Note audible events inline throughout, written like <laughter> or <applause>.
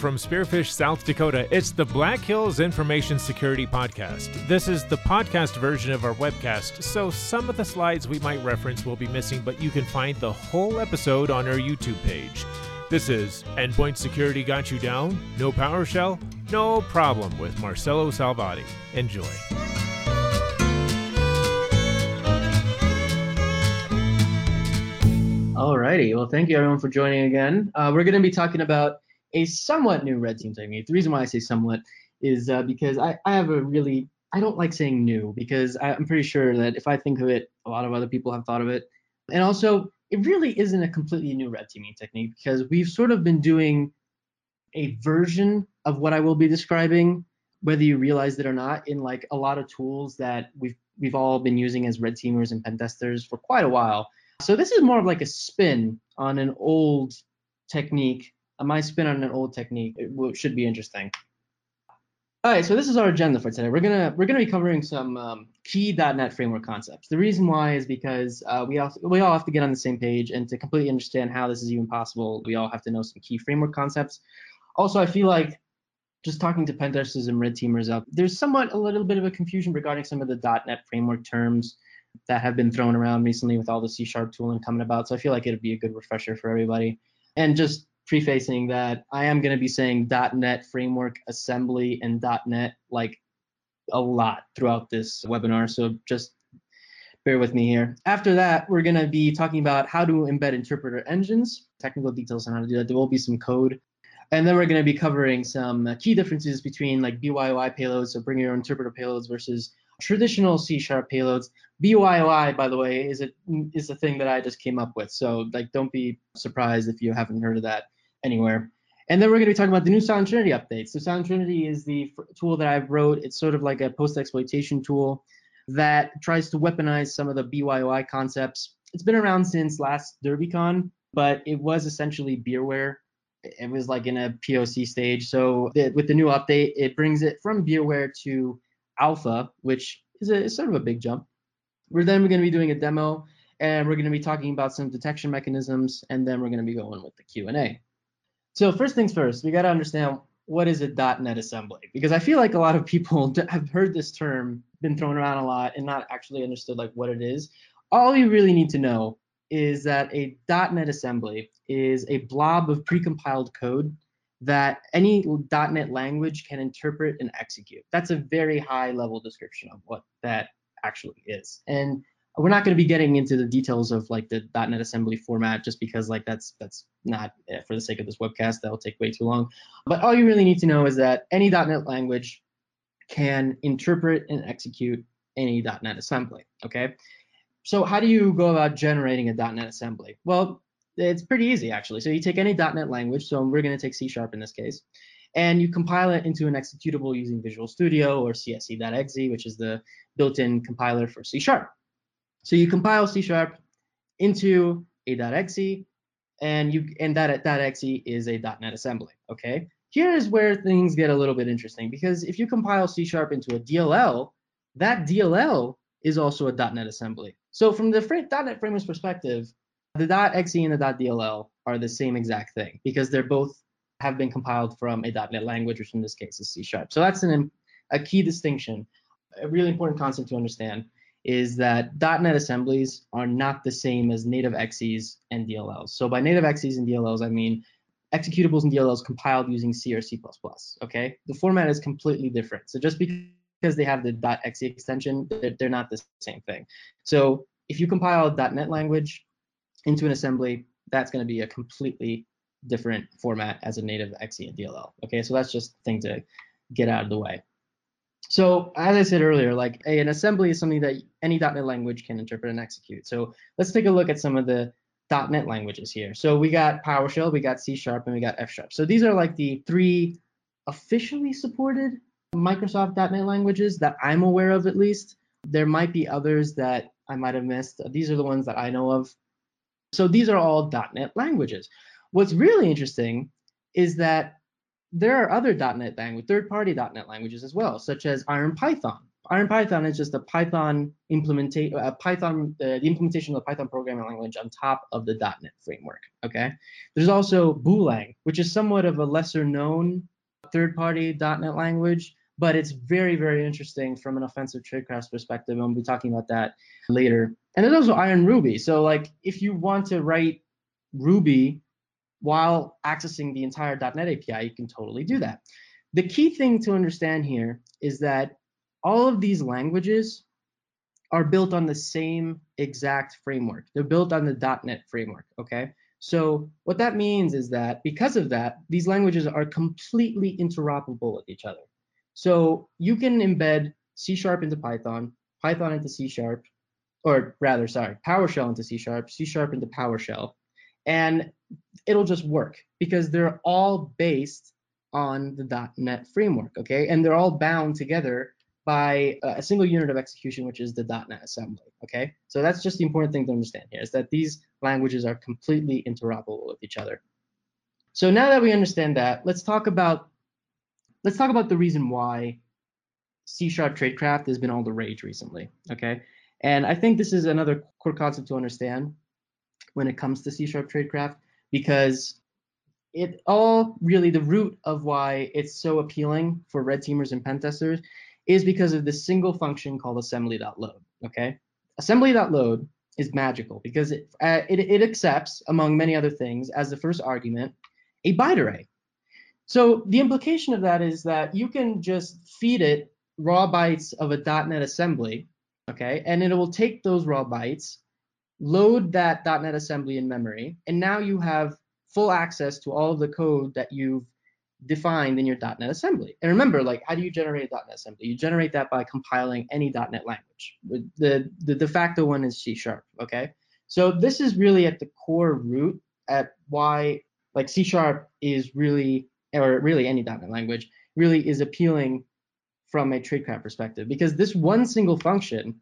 from Spearfish, South Dakota. It's the Black Hills Information Security Podcast. This is the podcast version of our webcast, so some of the slides we might reference will be missing, but you can find the whole episode on our YouTube page. This is Endpoint Security Got You Down? No PowerShell? No problem with Marcelo Salvati. Enjoy. Alrighty, well, thank you everyone for joining again. Uh, we're going to be talking about a somewhat new red team technique. The reason why I say somewhat is uh, because I, I have a really, I don't like saying new because I, I'm pretty sure that if I think of it, a lot of other people have thought of it. And also, it really isn't a completely new red teaming technique because we've sort of been doing a version of what I will be describing, whether you realize it or not, in like a lot of tools that we've we've all been using as red teamers and pen testers for quite a while. So this is more of like a spin on an old technique. My spin on an old technique it will, should be interesting. All right, so this is our agenda for today. We're gonna we're gonna be covering some um, key .NET framework concepts. The reason why is because uh, we all we all have to get on the same page, and to completely understand how this is even possible, we all have to know some key framework concepts. Also, I feel like just talking to pen testers and red teamers up, there's somewhat a little bit of a confusion regarding some of the .NET framework terms that have been thrown around recently with all the C sharp tooling coming about. So I feel like it'd be a good refresher for everybody. And just prefacing that I am going to be saying .NET framework assembly and .NET like a lot throughout this webinar. So just bear with me here. After that, we're going to be talking about how to embed interpreter engines, technical details on how to do that. There will be some code. And then we're going to be covering some key differences between like BYOI payloads, so bring your own interpreter payloads versus traditional C sharp payloads. BYOI, by the way, is a is a thing that I just came up with. So like, don't be surprised if you haven't heard of that anywhere. And then we're going to be talking about the new Silent Trinity update. So Silent Trinity is the tool that I wrote. It's sort of like a post exploitation tool that tries to weaponize some of the BYOI concepts. It's been around since last DerbyCon, but it was essentially beerware. It was like in a POC stage. So with the new update, it brings it from beerware to alpha, which is, a, is sort of a big jump. We're then we're going to be doing a demo, and we're going to be talking about some detection mechanisms, and then we're going to be going with the Q&A. So first things first, we got to understand what is a .NET assembly because I feel like a lot of people <laughs> have heard this term been thrown around a lot and not actually understood like what it is. All you really need to know is that a .NET assembly is a blob of precompiled code that any .NET language can interpret and execute. That's a very high level description of what that actually is. And we're not going to be getting into the details of like the .NET assembly format just because like that's that's not eh, for the sake of this webcast that'll take way too long. But all you really need to know is that any .NET language can interpret and execute any .NET assembly. Okay. So how do you go about generating a .NET assembly? Well, it's pretty easy actually. So you take any .NET language, so we're going to take C Sharp in this case, and you compile it into an executable using Visual Studio or CSE.exe, which is the built-in compiler for C Sharp. So you compile C Sharp into a .exe, and you and that .exe is a .NET assembly. Okay. Here is where things get a little bit interesting because if you compile C Sharp into a DLL, that DLL is also a .NET assembly. So from the .NET framework's perspective, the .exe and the .dll are the same exact thing because they're both have been compiled from a .NET language, which in this case is C Sharp. So that's an, a key distinction. A really important concept to understand is that .NET assemblies are not the same as native exes and DLLs. So by native exes and DLLs, I mean executables and DLLs compiled using C or C++. Okay, the format is completely different. So just because they have the .exe extension, they're, they're not the same thing. So if you compile a .NET language into an assembly, that's going to be a completely different format as a native exe and DLL. Okay, so that's just a thing to get out of the way. So as I said earlier, like a, an assembly is something that any .NET language can interpret and execute. So let's take a look at some of the .NET languages here. So we got PowerShell, we got C Sharp, and we got F Sharp. So these are like the three officially supported Microsoft .NET languages that I'm aware of at least. There might be others that I might have missed. These are the ones that I know of. So these are all .NET languages. What's really interesting is that there are other .NET language, third-party .NET languages as well, such as Iron Python. Iron Python is just a Python implementation, uh, Python, uh, the implementation of the Python programming language on top of the .NET framework. Okay. There's also Booleang, which is somewhat of a lesser known third-party .NET language, but it's very, very interesting from an offensive tradecraft perspective, and we'll be talking about that later. And there's also Iron Ruby. So like, if you want to write Ruby while accessing the entire .NET API, you can totally do that. The key thing to understand here is that all of these languages are built on the same exact framework. They're built on the .NET framework, okay? So what that means is that because of that, these languages are completely interoperable with each other. So you can embed C Sharp into Python, Python into C Sharp, or rather, sorry, PowerShell into C Sharp, C Sharp into PowerShell, and it'll just work because they're all based on the .NET framework, okay? And they're all bound together by a single unit of execution, which is the .NET assembly, okay? So that's just the important thing to understand here, is that these languages are completely interoperable with each other. So now that we understand that, let's talk about let's talk about the reason why C Sharp Tradecraft has been all the rage recently, okay? And I think this is another core concept to understand when it comes to C Sharp Tradecraft because it all really the root of why it's so appealing for red teamers and pen testers is because of this single function called assembly.load. Okay, assembly.load is magical because it, uh, it it accepts among many other things as the first argument a byte array. So the implication of that is that you can just feed it raw bytes of a .NET assembly, okay, and it will take those raw bytes, load that .NET assembly in memory, and now you have full access to all of the code that you've defined in your .NET assembly. And remember, like, how do you generate a .NET assembly? You generate that by compiling any .NET language. The, the de facto one is C Sharp, okay? So this is really at the core root at why, like, C Sharp is really, or really any .NET language, really is appealing from a tradecraft perspective because this one single function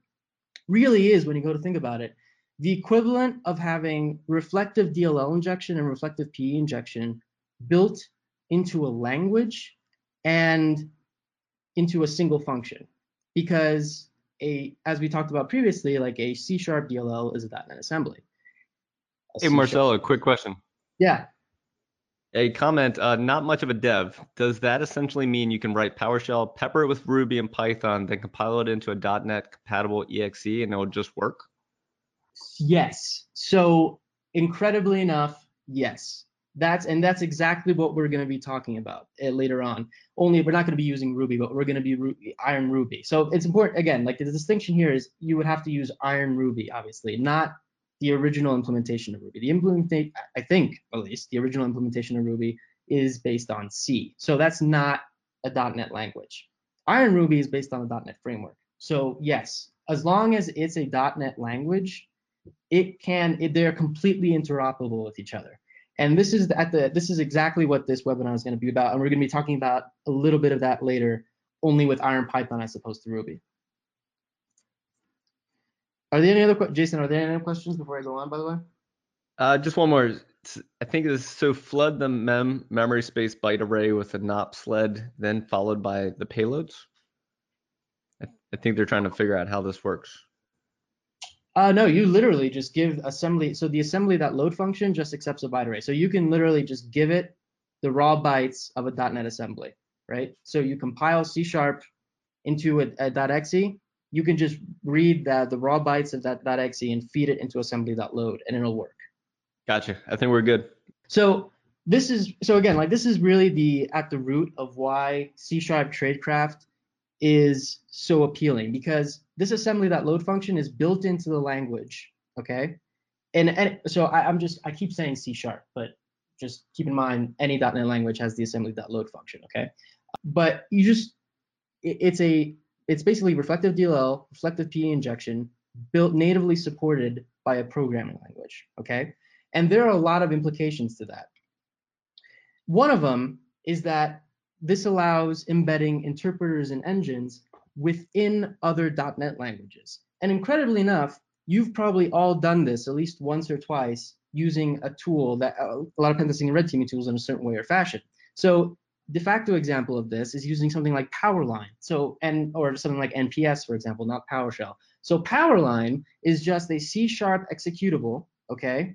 really is, when you go to think about it, the equivalent of having reflective DLL injection and reflective PE injection built into a language and into a single function. Because a, as we talked about previously, like a C sharp DLL is a .NET assembly. A hey, Marcelo, a quick question. Yeah. A comment, uh, not much of a dev. Does that essentially mean you can write PowerShell, pepper it with Ruby and Python, then compile it into a .NET compatible EXE and it will just work? Yes. So incredibly enough, yes. That's and that's exactly what we're going to be talking about uh, later on. Only we're not going to be using Ruby, but we're going to be Iron Ruby. So it's important again. Like the distinction here is you would have to use Iron Ruby, obviously, not the original implementation of Ruby. The implementation, I think, at least, the original implementation of Ruby is based on C. So that's not a .NET language. Iron Ruby is based on the .NET framework. So yes, as long as it's a .NET language, it can it, they're completely interoperable with each other. And this is at the this is exactly what this webinar is going to be about and we're going to be talking about a little bit of that later only with iron python as opposed to ruby. Are there any other jason are there any other questions before i go on by the way? Uh, just one more. I think this so flood the mem memory space byte array with a nop sled then followed by the payloads? I, I think they're trying to figure out how this works uh, no, you literally just give assembly. So the assembly that load function just accepts a byte array. So you can literally just give it the raw bytes of a .NET assembly, right? So you compile C sharp into a, a .exe. You can just read the, the raw bytes of that .exe and feed it into assembly.load, and it'll work. Gotcha. I think we're good. So this is so again like this is really the at the root of why C sharp tradecraft is so appealing because this assembly that load function is built into the language, okay? And, and so I, am just, I keep saying C sharp, but just keep in mind any .NET language has the assembly that load function, okay? But you just, it, it's a, it's basically reflective DLL, reflective PE injection, built natively supported by a programming language, okay? And there are a lot of implications to that. One of them is that this allows embedding interpreters and engines within other .NET languages. And incredibly enough, you've probably all done this at least once or twice using a tool that uh, a lot of pen testing and red teaming tools in a certain way or fashion. So de facto example of this is using something like Powerline. So and or something like NPS, for example, not PowerShell. So Powerline is just a C sharp executable, okay,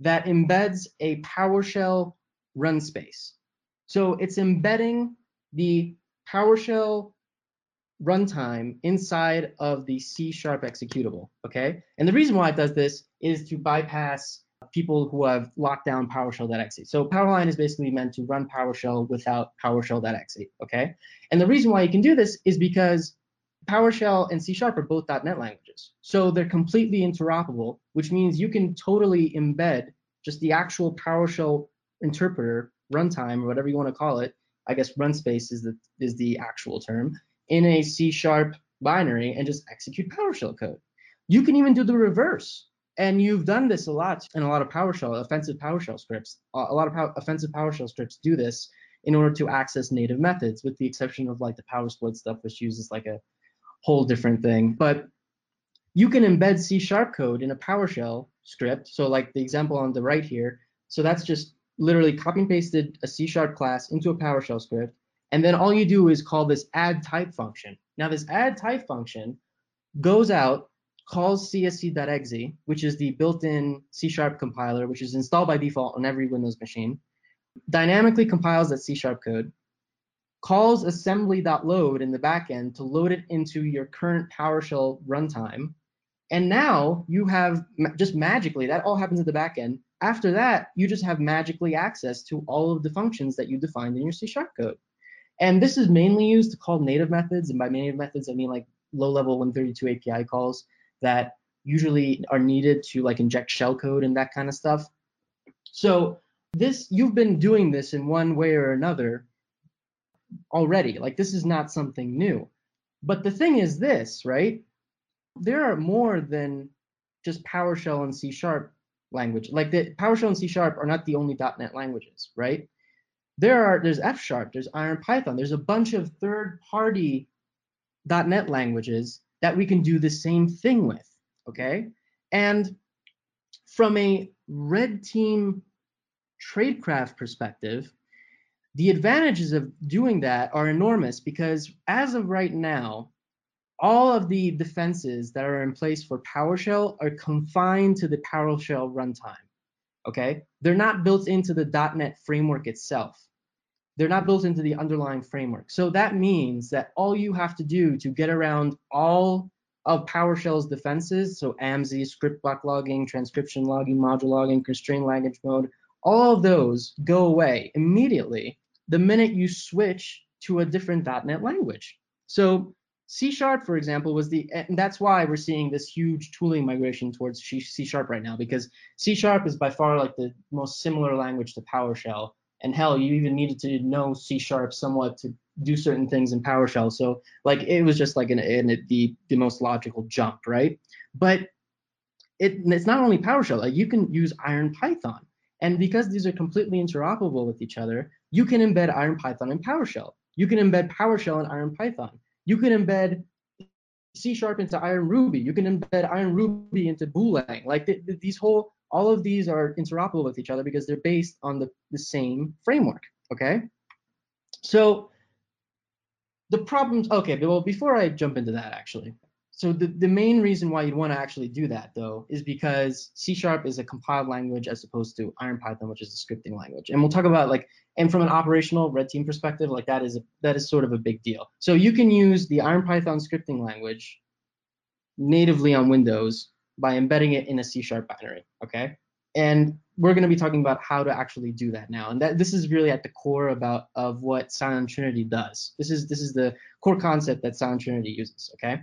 that embeds a PowerShell run space. So it's embedding the PowerShell runtime inside of the C sharp executable, okay? And the reason why it does this is to bypass people who have locked down PowerShell.exe. So Powerline is basically meant to run PowerShell without PowerShell.exe, okay? And the reason why you can do this is because PowerShell and C Sharp are both .NET languages. So they're completely interoperable, which means you can totally embed just the actual PowerShell interpreter runtime or whatever you want to call it. I guess run space is the is the actual term in a C Sharp binary and just execute PowerShell code. You can even do the reverse. And you've done this a lot in a lot of PowerShell, offensive PowerShell scripts. A lot of pow- offensive PowerShell scripts do this in order to access native methods, with the exception of like the PowerSplit stuff, which uses like a whole different thing. But you can embed C sharp code in a PowerShell script. So like the example on the right here. So that's just literally copy and pasted a C sharp class into a PowerShell script. And then all you do is call this add type function. Now this add type function goes out, calls csc.exe, which is the built-in C sharp compiler, which is installed by default on every Windows machine, dynamically compiles that C sharp code, calls assembly.load in the backend to load it into your current PowerShell runtime. And now you have just magically, that all happens at the backend. After that, you just have magically access to all of the functions that you defined in your C sharp code. And this is mainly used to call native methods. And by native methods, I mean like low level 132 API calls that usually are needed to like inject shellcode and that kind of stuff. So this, you've been doing this in one way or another already. Like this is not something new. But the thing is this, right? There are more than just PowerShell and C Sharp language. Like the PowerShell and C Sharp are not the only .NET languages, right? There are there's F Sharp, there's Iron Python, there's a bunch of third-party .NET languages that we can do the same thing with, okay? And from a red team tradecraft perspective, the advantages of doing that are enormous because as of right now, all of the defenses that are in place for PowerShell are confined to the PowerShell runtime. Okay, they're not built into the .NET framework itself. They're not built into the underlying framework. So that means that all you have to do to get around all of PowerShell's defenses, so AMSI, script block logging, transcription logging, module logging, constrained language mode, all of those go away immediately the minute you switch to a different .NET language. So C Sharp, for example, was the, and that's why we're seeing this huge tooling migration towards C Sharp right now, because C Sharp is by far like the most similar language to PowerShell. And hell, you even needed to know C Sharp somewhat to do certain things in PowerShell. So like it was just like an, an the the most logical jump, right? But it, it's not only PowerShell. Like you can use Iron Python, and because these are completely interoperable with each other, you can embed Iron Python in PowerShell. You can embed PowerShell in Iron Python. You can embed C Sharp into Iron Ruby. You can embed Iron Ruby into Booleang. Like th- th- these whole, all of these are interoperable with each other because they're based on the, the same framework. Okay. So the problems. Okay. Well, before I jump into that, actually, so the, the main reason why you'd want to actually do that though is because C sharp is a compiled language as opposed to Iron Python, which is a scripting language. And we'll talk about like, and from an operational red team perspective, like that is a, that is sort of a big deal. So you can use the Iron Python scripting language natively on Windows by embedding it in a C sharp binary. Okay. And we're going to be talking about how to actually do that now. And that this is really at the core about of what Silent Trinity does. This is this is the core concept that Silent Trinity uses. Okay.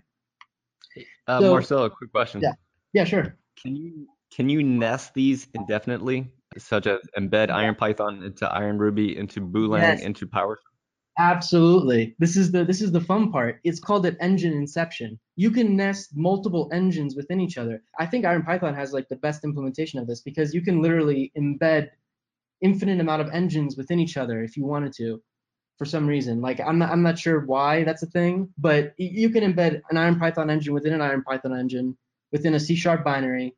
Uh, So- Marcelo, a quick question. Yeah. Yeah, sure. Can you can you nest these indefinitely, such as embed Iron Python into Iron Ruby, into Booleang, Yes. into PowerShell? Absolutely. This is the this is the fun part. It's called an engine inception. You can nest multiple engines within each other. I think Iron Python has like the best implementation of this because you can literally embed infinite amount of engines within each other if you wanted to for some reason. Like I'm not I'm not sure why that's a thing, but you can embed an Iron Python engine within an Iron Python engine within a C sharp binary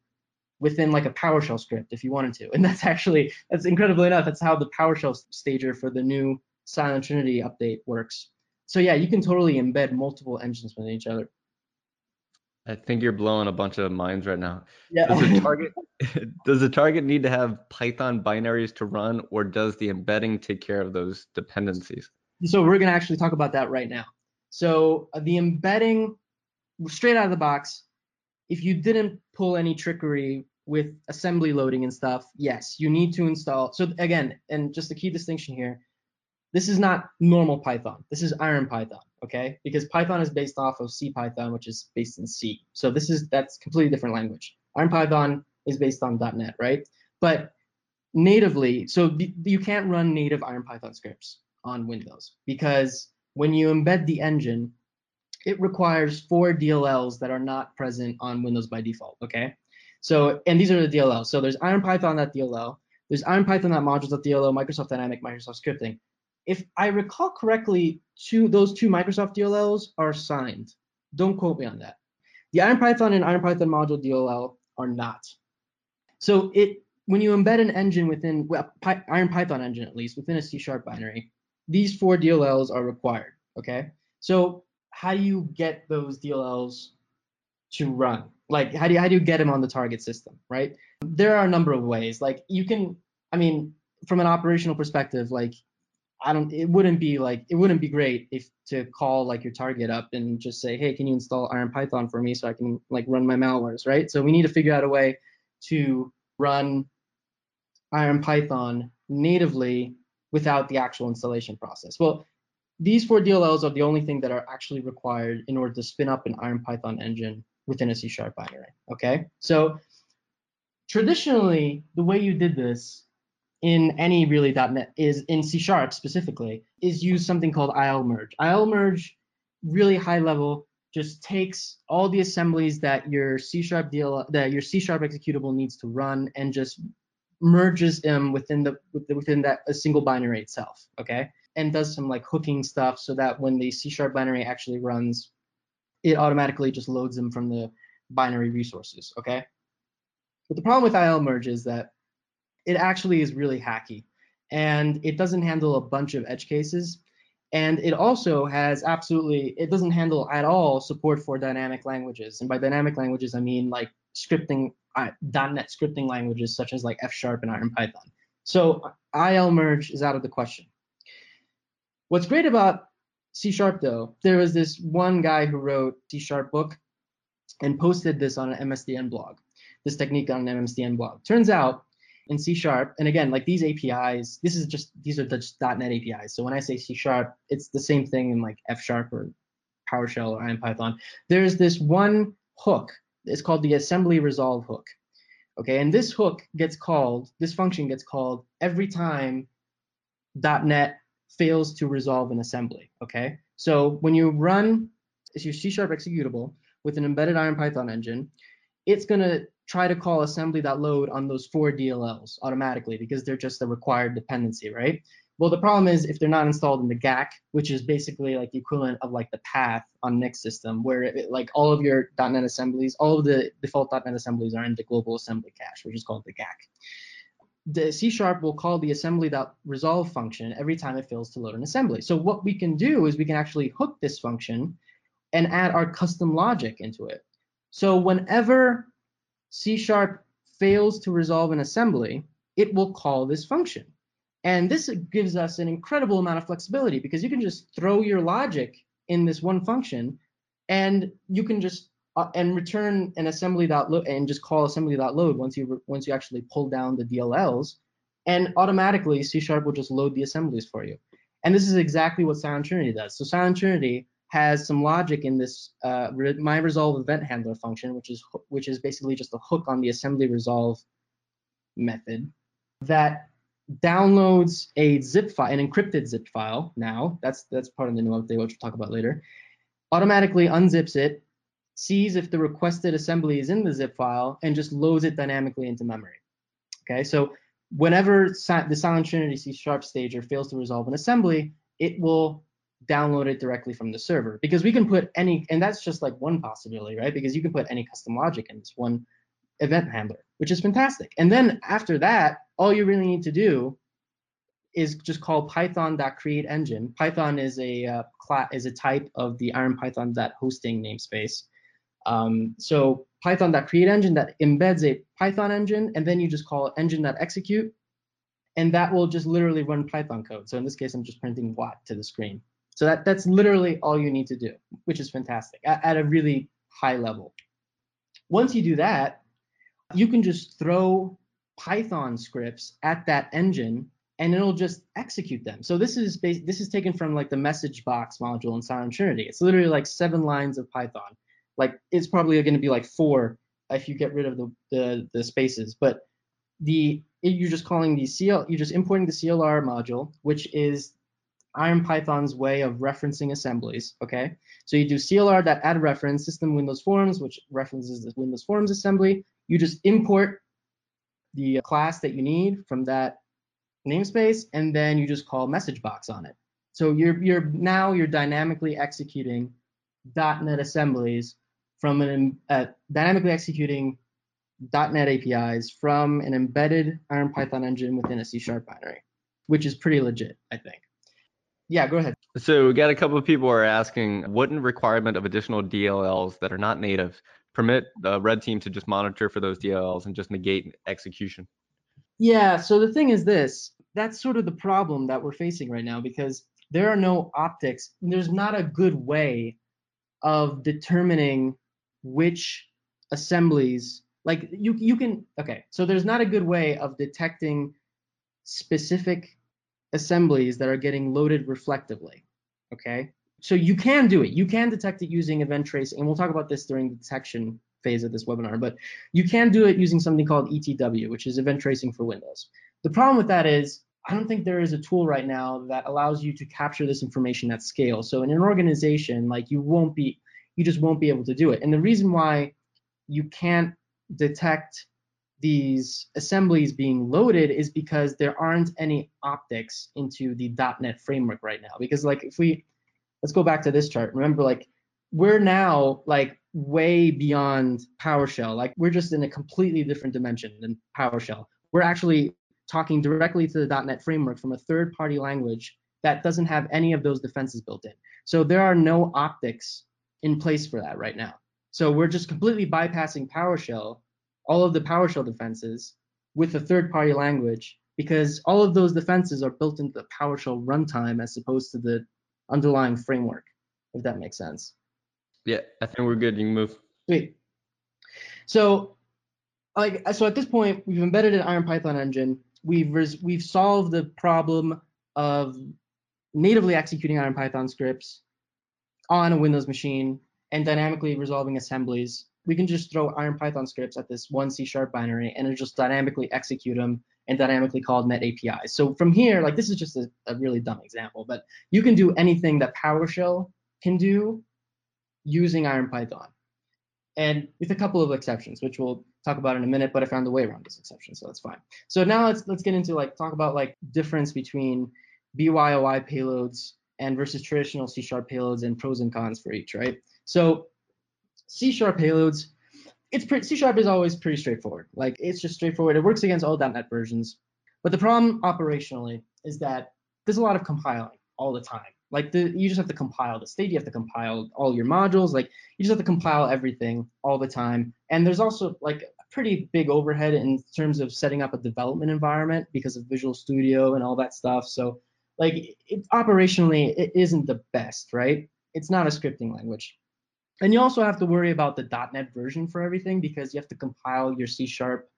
within like a PowerShell script if you wanted to. <laughs> And that's actually that's incredibly enough, that's how the PowerShell stager for the new Silent Trinity update works. So yeah, you can totally embed multiple engines within each other. I think you're blowing a bunch of minds right now. Yeah. Does the <laughs> target <laughs> does the target need to have Python binaries to run, or does the embedding take care of those dependencies? so we're gonna actually talk about that right now. So uh, the embedding, straight out of the box, if you didn't pull any trickery with assembly loading and stuff, yes, you need to install. So again, and just a key distinction here, this is not normal Python. This is Iron Python, okay? Because Python is based off of C Python, which is based in C. So this is that's completely different language. Iron Python is based on .NET, right? But natively, so you can't run native Iron Python scripts on Windows because when you embed the engine, it requires four DLLs that are not present on Windows by default, okay? So, and these are the DLLs. So there's IronPython.dll, there's IronPython.modules.dll, Microsoft Dynamic, Microsoft Scripting. If I recall correctly, two those two Microsoft DLLs are signed. Don't quote me on that. The IronPython and IronPython module DLL are not. So it when you embed an engine within well, Py, IronPython engine at least within a C sharp binary, these four DLLs are required. Okay. So how do you get those DLLs to run? Like how do you how do you get them on the target system, right? There are a number of ways. Like you can, I mean, from an operational perspective, like I don't it wouldn't be like it wouldn't be great if to call like your target up and just say, hey, can you install Iron Python for me so I can like run my malwares, right? So we need to figure out a way to run Iron Python natively without the actual installation process. Well, these four DLLs are the only thing that are actually required in order to spin up an Iron Python engine within a C sharp binary. Okay, so traditionally, the way you did this in any really .NET is in C sharp specifically is use something called IL merge. IL merge, really high level, just takes all the assemblies that your C sharp DL that your C sharp executable needs to run and just merges them within the within that a single binary itself. Okay, and does some like hooking stuff so that when the C sharp binary actually runs, it automatically just loads them from the binary resources. Okay, but the problem with IL merge is that it actually is really hacky and it doesn't handle a bunch of edge cases and it also has absolutely it doesn't handle at all support for dynamic languages and by dynamic languages i mean like scripting uh, .NET scripting languages such as like F sharp and Iron Python. So IL merge is out of the question. What's great about C sharp though, there was this one guy who wrote C sharp book and posted this on an MSDN blog, this technique on an MSDN blog. Turns out in C sharp, and again, like these APIs, this is just these are just .NET APIs. So when I say C sharp, it's the same thing in like F sharp or PowerShell or Python. There's this one hook. It's called the assembly resolve hook. Okay, and this hook gets called, this function gets called every time .NET fails to resolve an assembly. Okay, so when you run it's your C sharp executable with an embedded Iron Python engine, it's gonna try to call assembly.load on those four DLLs automatically because they're just a required dependency, right? Well, the problem is if they're not installed in the GAC, which is basically like the equivalent of like the path on Nix system, where it, like all of your .NET assemblies, all of the default .NET assemblies are in the global assembly cache, which is called the GAC. The C sharp will call the assembly.resolve function every time it fails to load an assembly. So what we can do is we can actually hook this function and add our custom logic into it. So whenever C sharp fails to resolve an assembly, it will call this function. And this gives us an incredible amount of flexibility because you can just throw your logic in this one function and you can just uh, and return an assembly assembly.load and just call assembly.load once you once you actually pull down the DLLs and automatically C sharp will just load the assemblies for you. And this is exactly what Silent Trinity does. So Silent Trinity has some logic in this uh, my resolve event handler function, which is which is basically just a hook on the assembly resolve method that downloads a zip file, an encrypted zip file. Now that's that's part of the new update, which we'll talk about later. Automatically unzips it, sees if the requested assembly is in the zip file, and just loads it dynamically into memory. Okay, so whenever the Silent Trinity C sharp stager fails to resolve an assembly, it will download it directly from the server because we can put any and that's just like one possibility right because you can put any custom logic in this one event handler which is fantastic and then after that all you really need to do is just called python.create engine. Python is a uh, is a type of the IronPython that hosting namespace. Um, so python.create engine that embeds a Python engine, and then you just call engine.execute, and that will just literally run Python code. So in this case, I'm just printing what to the screen. So that that's literally all you need to do, which is fantastic at, at a really high level. Once you do that, you can just throw Python scripts at that engine and it'll just execute them. So this is this is taken from like the message box module in Silent Trinity. It's literally like seven lines of Python. Like it's probably going to be like four if you get rid of the the, the spaces. But the you're just calling the CL you're just importing the CLR module, which is Iron Python's way of referencing assemblies. Okay, so you do CLR that add reference system Windows Forms, which references the Windows Forms assembly. You just import the class that you need from that namespace, and then you just call message box on it. So you're you're now you're dynamically executing .NET assemblies from an uh, dynamically executing .NET APIs from an embedded Iron Python engine within a C binary, which is pretty legit, I think. Yeah, go ahead. So we got a couple of people are asking, wouldn't requirement of additional DLLs that are not native permit the red team to just monitor for those DLLs and just negate execution? Yeah, so the thing is this, that's sort of the problem that we're facing right now because there are no optics. There's not a good way of determining which assemblies like you you can okay, so there's not a good way of detecting specific assemblies that are getting loaded reflectively. Okay? So you can do it. You can detect it using event tracing, and we'll talk about this during the detection phase of this webinar, but you can do it using something called ETW, which is event tracing for Windows. The problem with that is I don't think there is a tool right now that allows you to capture this information at scale. So in an organization, like you won't be, you just won't be able to do it. And the reason why you can't detect these assemblies being loaded is because there aren't any optics into the .NET framework right now. Because like if we, let's go back to this chart. Remember like we're now like way beyond PowerShell. Like we're just in a completely different dimension than PowerShell. We're actually talking directly to the .NET framework from a third-party language that doesn't have any of those defenses built in. So there are no optics in place for that right now. So we're just completely bypassing PowerShell, all of the PowerShell defenses with a third-party language because all of those defenses are built into the PowerShell runtime as opposed to the underlying framework, if that makes sense. Yeah, I think we're good. You can move. Sweet. So, like, so at this point, we've embedded an Iron Python engine. We've res- we've solved the problem of natively executing Iron Python scripts on a Windows machine and dynamically resolving assemblies. We can just throw Iron Python scripts at this one C sharp binary and it just dynamically execute them and dynamically call net APIs. So from here, like this is just a, a really dumb example, but you can do anything that PowerShell can do using Iron Python. And with a couple of exceptions, which we'll talk about in a minute, but I found a way around this exception, so that's fine. So now let's let's get into like talk about like difference between BYOI payloads and versus traditional C sharp payloads and pros and cons for each, right? So C sharp payloads, it's pretty C sharp is always pretty straightforward. Like it's just straightforward. It works against all .NET versions. But the problem operationally is that there's a lot of compiling all the time. Like the you just have to compile the state, you have to compile all your modules, like you just have to compile everything all the time. And there's also like a pretty big overhead in terms of setting up a development environment because of Visual Studio and all that stuff. So like it, operationally it isn't the best, right? It's not a scripting language. And you also have to worry about the .NET version for everything because you have to compile your C sharp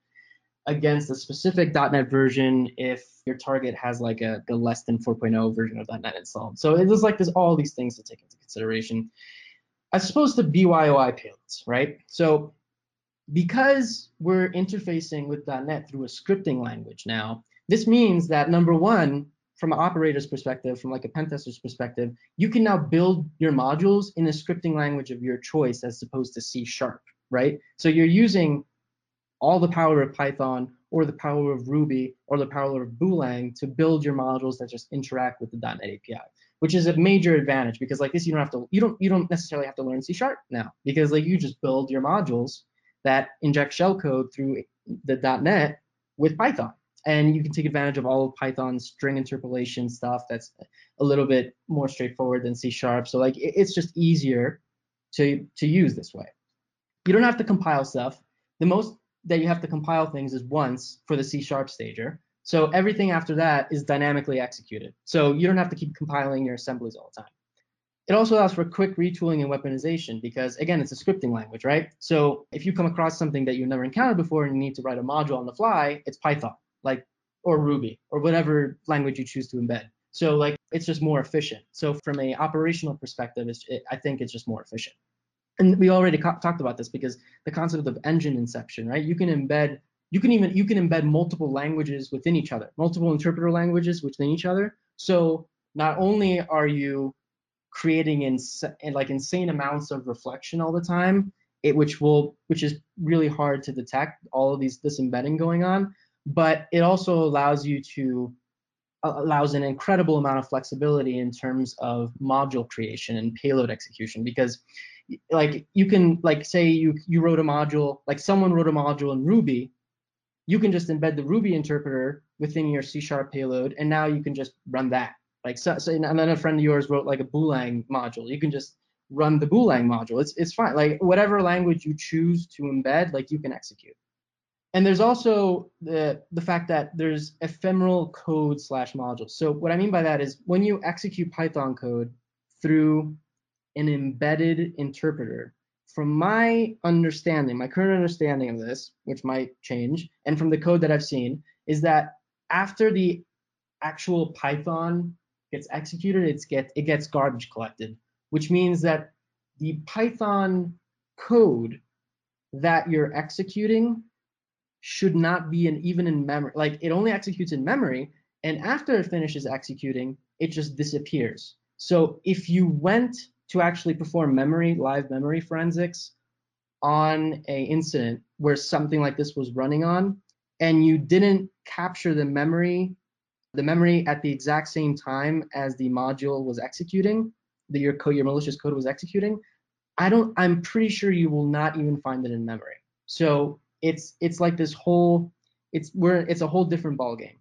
against a specific .NET version if your target has like a, less than 4.0 version of .NET installed. So it is like there's all these things to take into consideration. As opposed to BYOI payloads, right? So because we're interfacing with .NET through a scripting language now, this means that number one, from an operator's perspective, from like a pen tester's perspective, you can now build your modules in a scripting language of your choice as opposed to C sharp, right? So you're using all the power of Python or the power of Ruby or the power of Booleang to build your modules that just interact with the .NET API, which is a major advantage because like this you don't have to you don't you don't necessarily have to learn C sharp now because like you just build your modules that inject shellcode through the .NET with Python. And you can take advantage of all of Python's string interpolation stuff. That's a little bit more straightforward than C sharp. So like it's just easier to to use this way. You don't have to compile stuff. The most that you have to compile things is once for the C sharp stager. So everything after that is dynamically executed. So you don't have to keep compiling your assemblies all the time. It also allows for quick retooling and weaponization because again, it's a scripting language, right? So if you come across something that you've never encountered before and you need to write a module on the fly, it's Python, like or Ruby or whatever language you choose to embed. So like it's just more efficient. So from a operational perspective, it, I think it's just more efficient. And we already talked about this because the concept of engine inception, right? You can embed you can even you can embed multiple languages within each other, multiple interpreter languages within each other. So not only are you creating in, in like insane amounts of reflection all the time, it which will which is really hard to detect all of these this embedding going on, but it also allows you to allows an incredible amount of flexibility in terms of module creation and payload execution because like you can like say you you wrote a module like someone wrote a module in ruby you can just embed the Ruby interpreter within your C sharp payload, and now you can just run that. Like so, so, and then a friend of yours wrote like a Boolean module. You can just run the Boolean module. It's it's fine. Like whatever language you choose to embed, like you can execute. And there's also the the fact that there's ephemeral code slash modules. So what I mean by that is when you execute Python code through an embedded interpreter, from my understanding, my current understanding of this, which might change, and from the code that I've seen, is that after the actual Python gets executed, it's get it gets garbage collected, which means that the Python code that you're executing should not be an even in memory. Like it only executes in memory, and after it finishes executing, it just disappears. So if you went to actually perform memory, live memory forensics on a incident where something like this was running on, and you didn't capture the memory, the memory at the exact same time as the module was executing, that your code, your malicious code was executing, I don't, I'm pretty sure you will not even find it in memory. So it's it's like this whole, it's where it's a whole different ballgame.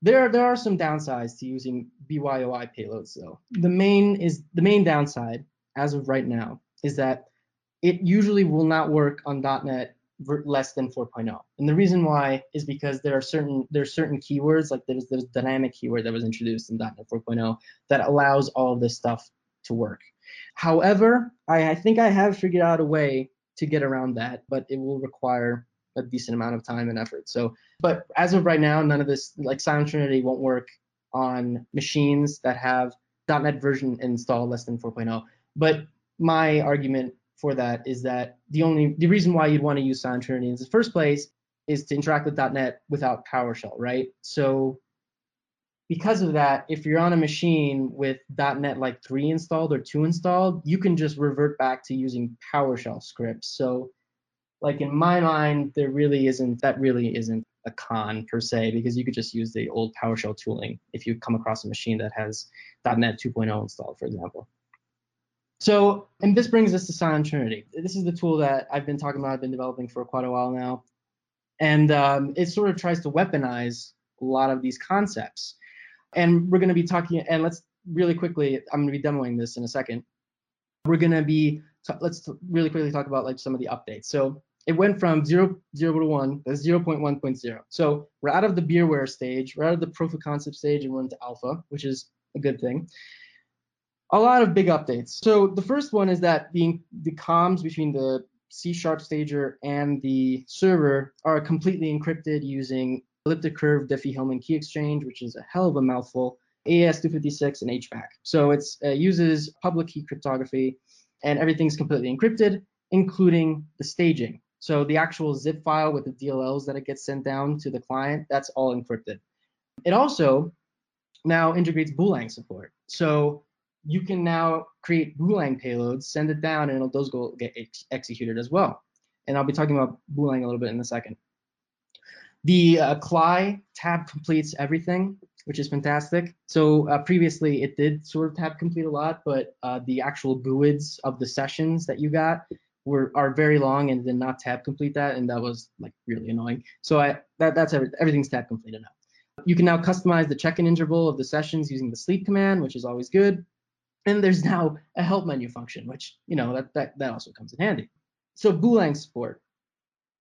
There, there are some downsides to using BYOI payloads though. The main is the main downside as of right now is that it usually will not work on .NET less than 4.0. And the reason why is because there are certain there are certain keywords like there's there's dynamic keyword that was introduced in .NET 4.0 that allows all of this stuff to work. However, I, I think I have figured out a way to get around that, but it will require a decent amount of time and effort. So, but as of right now, none of this, like Silent Trinity, won't work on machines that have .NET version installed less than 4.0. But my argument for that is that the only the reason why you'd want to use Silent Trinity in the first place is to interact with .NET without PowerShell, right? So because of that, if you're on a machine with .NET like 3 installed or 2 installed, you can just revert back to using PowerShell scripts. So like in my mind, there really isn't that really isn't a con per se because you could just use the old PowerShell tooling if you come across a machine that has .NET 2.0 installed, for example. So, and this brings us to Silent Trinity. This is the tool that I've been talking about, I've been developing for quite a while now. And um, it sort of tries to weaponize a lot of these concepts. And we're going to be talking, and let's really quickly, I'm going to be demoing this in a second. We're going to be, let's really quickly talk about like some of the updates. So it went from 0, 0 to 1, that's 0.1.0. So we're out of the beerware stage, we're out of the proof of concept stage, and we're into alpha, which is a good thing. A lot of big updates. So the first one is that the, the comms between the C Sharp stager and the server are completely encrypted using elliptic curve Diffie-Hellman key exchange, which is a hell of a mouthful, AES-256 and HVAC. So it uh, uses public key cryptography, and everything's completely encrypted, including the staging. So the actual zip file with the DLLs that it gets sent down to the client, that's all encrypted. It also now integrates Boolean support. So you can now create Boolean payloads, send it down, and those go get ex executed as well. And I'll be talking about Boolean a little bit in a second. The uh, CLI tab completes everything, which is fantastic. So uh, previously it did sort of tab complete a lot, but uh, the actual GUIDs of the sessions that you got were are very long and did not tab complete that, and that was like really annoying. So I that that's every, everything's tab completed now. You can now customize the check-in interval of the sessions using the sleep command, which is always good. And there's now a help menu function, which you know that that, that also comes in handy. So Booleang support.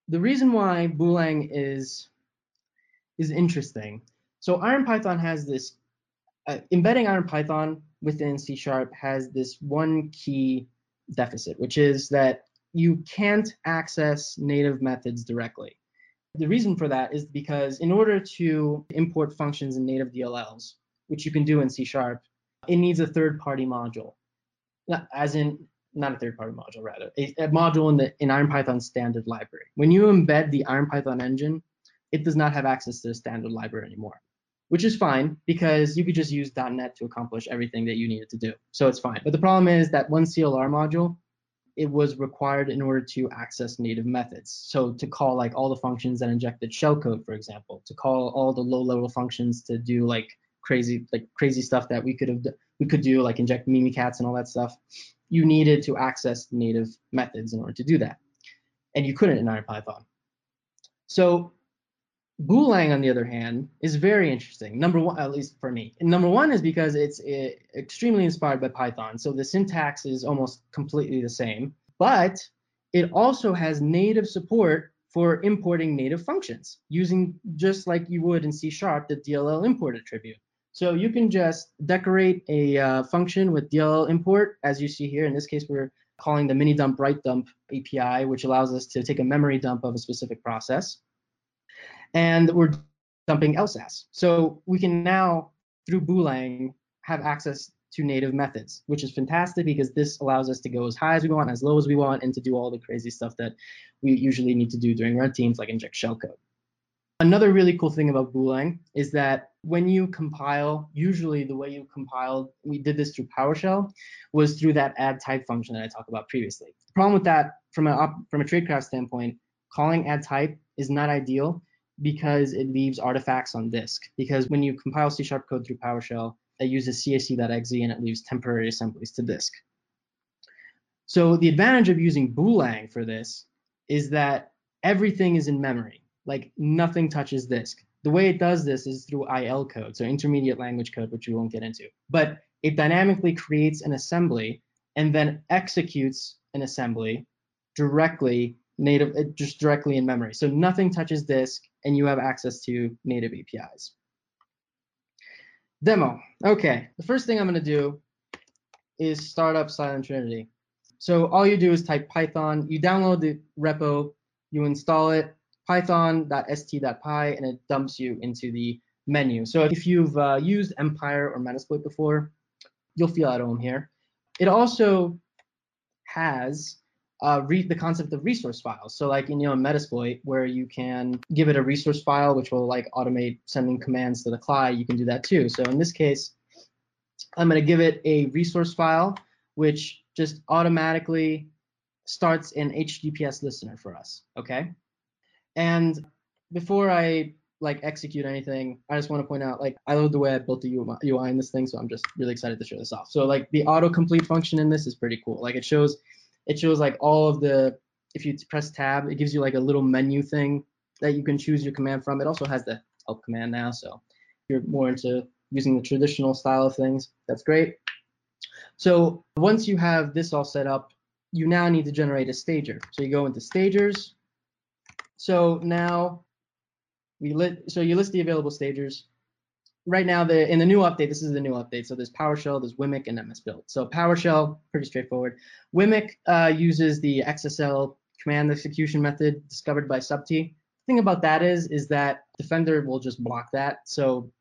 The reason why Booleang is is interesting. So IronPython has this uh, embedding IronPython within C Sharp has this one key deficit, which is that you can't access native methods directly. The reason for that is because in order to import functions in native DLLs, which you can do in C Sharp, it needs a third-party module, as in not a third-party module, rather a, a module in the in IronPython standard library. When you embed the IronPython engine, it does not have access to the standard library anymore, which is fine because you could just use .NET to accomplish everything that you needed to do. So it's fine. But the problem is that one CLR module it was required in order to access native methods. So to call like all the functions that injected shellcode, for example, to call all the low-level functions to do like crazy like crazy stuff that we could have we could do like inject mimikatz and all that stuff. You needed to access native methods in order to do that, and you couldn't in IronPython. So Booleang, on the other hand, is very interesting. Number one, at least for me. And number one is because it's it, eh, extremely inspired by Python. So the syntax is almost completely the same, but it also has native support for importing native functions using just like you would in C Sharp, the DLL import attribute. So you can just decorate a uh, function with DLL import, as you see here. In this case, we're calling the mini dump write dump API, which allows us to take a memory dump of a specific process and we're dumping LSASS. So we can now, through Booleang, have access to native methods, which is fantastic because this allows us to go as high as we want, as low as we want, and to do all the crazy stuff that we usually need to do during red teams, like inject shellcode. Another really cool thing about Booleang is that when you compile, usually the way you compiled, we did this through PowerShell, was through that add type function that I talked about previously. The problem with that, from a from a tradecraft standpoint, calling add type is not ideal because it leaves artifacts on disk. Because when you compile C sharp code through PowerShell, it uses cac.exe and it leaves temporary assemblies to disk. So the advantage of using Booleang for this is that everything is in memory, like nothing touches disk. The way it does this is through IL code, so intermediate language code, which we won't get into. But it dynamically creates an assembly and then executes an assembly directly native just directly in memory. So nothing touches disk and you have access to native APIs. Demo. Okay, the first thing I'm going to do is start up Silent Trinity. So all you do is type Python, you download the repo, you install it, python.st.py, and it dumps you into the menu. So if you've uh, used Empire or Metasploit before, you'll feel at home here. It also has uh, read the concept of resource files. So like in you know Metasploit, where you can give it a resource file, which will like automate sending commands to the CLI, you can do that too. So in this case, I'm going to give it a resource file, which just automatically starts an HTTPS listener for us. Okay. And before I like execute anything, I just want to point out like I love the way I built the UI in this thing, so I'm just really excited to show this off. So like the autocomplete function in this is pretty cool. Like it shows it shows like all of the if you press tab it gives you like a little menu thing that you can choose your command from. It also has the help command now so if you're more into using the traditional style of things that's great. So once you have this all set up you now need to generate a stager. So you go into stagers. So now we lit so you list the available stagers right now the in the new update, this is the new update. So there's PowerShell, there's Wimic, and MS Build. So PowerShell, pretty straightforward. Wimic uh, uses the XSL command execution method discovered by Subt. The thing about that is, is that Defender will just block that. So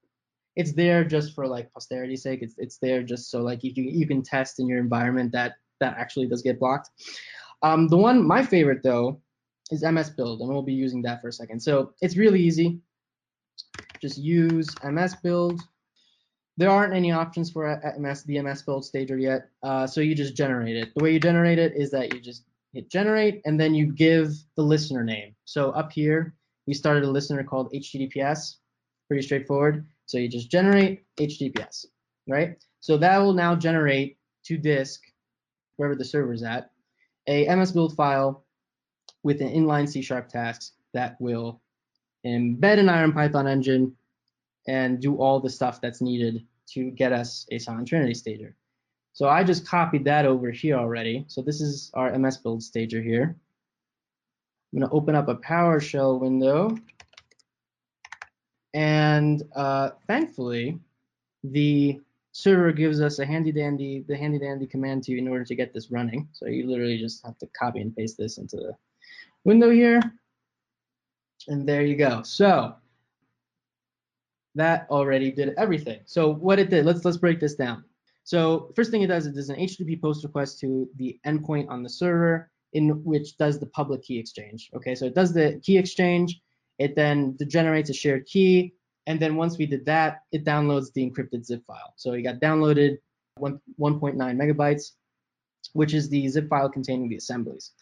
it's there just for like posterity's sake. It's it's there just so like you can you can test in your environment that that actually does get blocked. Um, the one my favorite though is MS Build, and we'll be using that for a second. So it's really easy just use MS build. There aren't any options for MS, the MS build stager yet, uh, so you just generate it. The way you generate it is that you just hit generate and then you give the listener name. So up here, we started a listener called HTTPS, pretty straightforward. So you just generate HTTPS, right? So that will now generate to disk wherever the server is at a MS build file with an inline C sharp tasks that will embed an Iron Python engine and do all the stuff that's needed to get us a Silent Trinity stager. So I just copied that over here already. So this is our MS build stager here. I'm going to open up a PowerShell window. And uh, thankfully, the server gives us a handy dandy, the handy dandy command to you in order to get this running. So you literally just have to copy and paste this into the window here. And there you go. So that already did everything. So what it did, let's let's break this down. So first thing it does, it does an HTTP post request to the endpoint on the server in which does the public key exchange. Okay, so it does the key exchange, it then generates a shared key, and then once we did that, it downloads the encrypted zip file. So it got downloaded 1, 1.9 megabytes, which is the zip file containing the assemblies.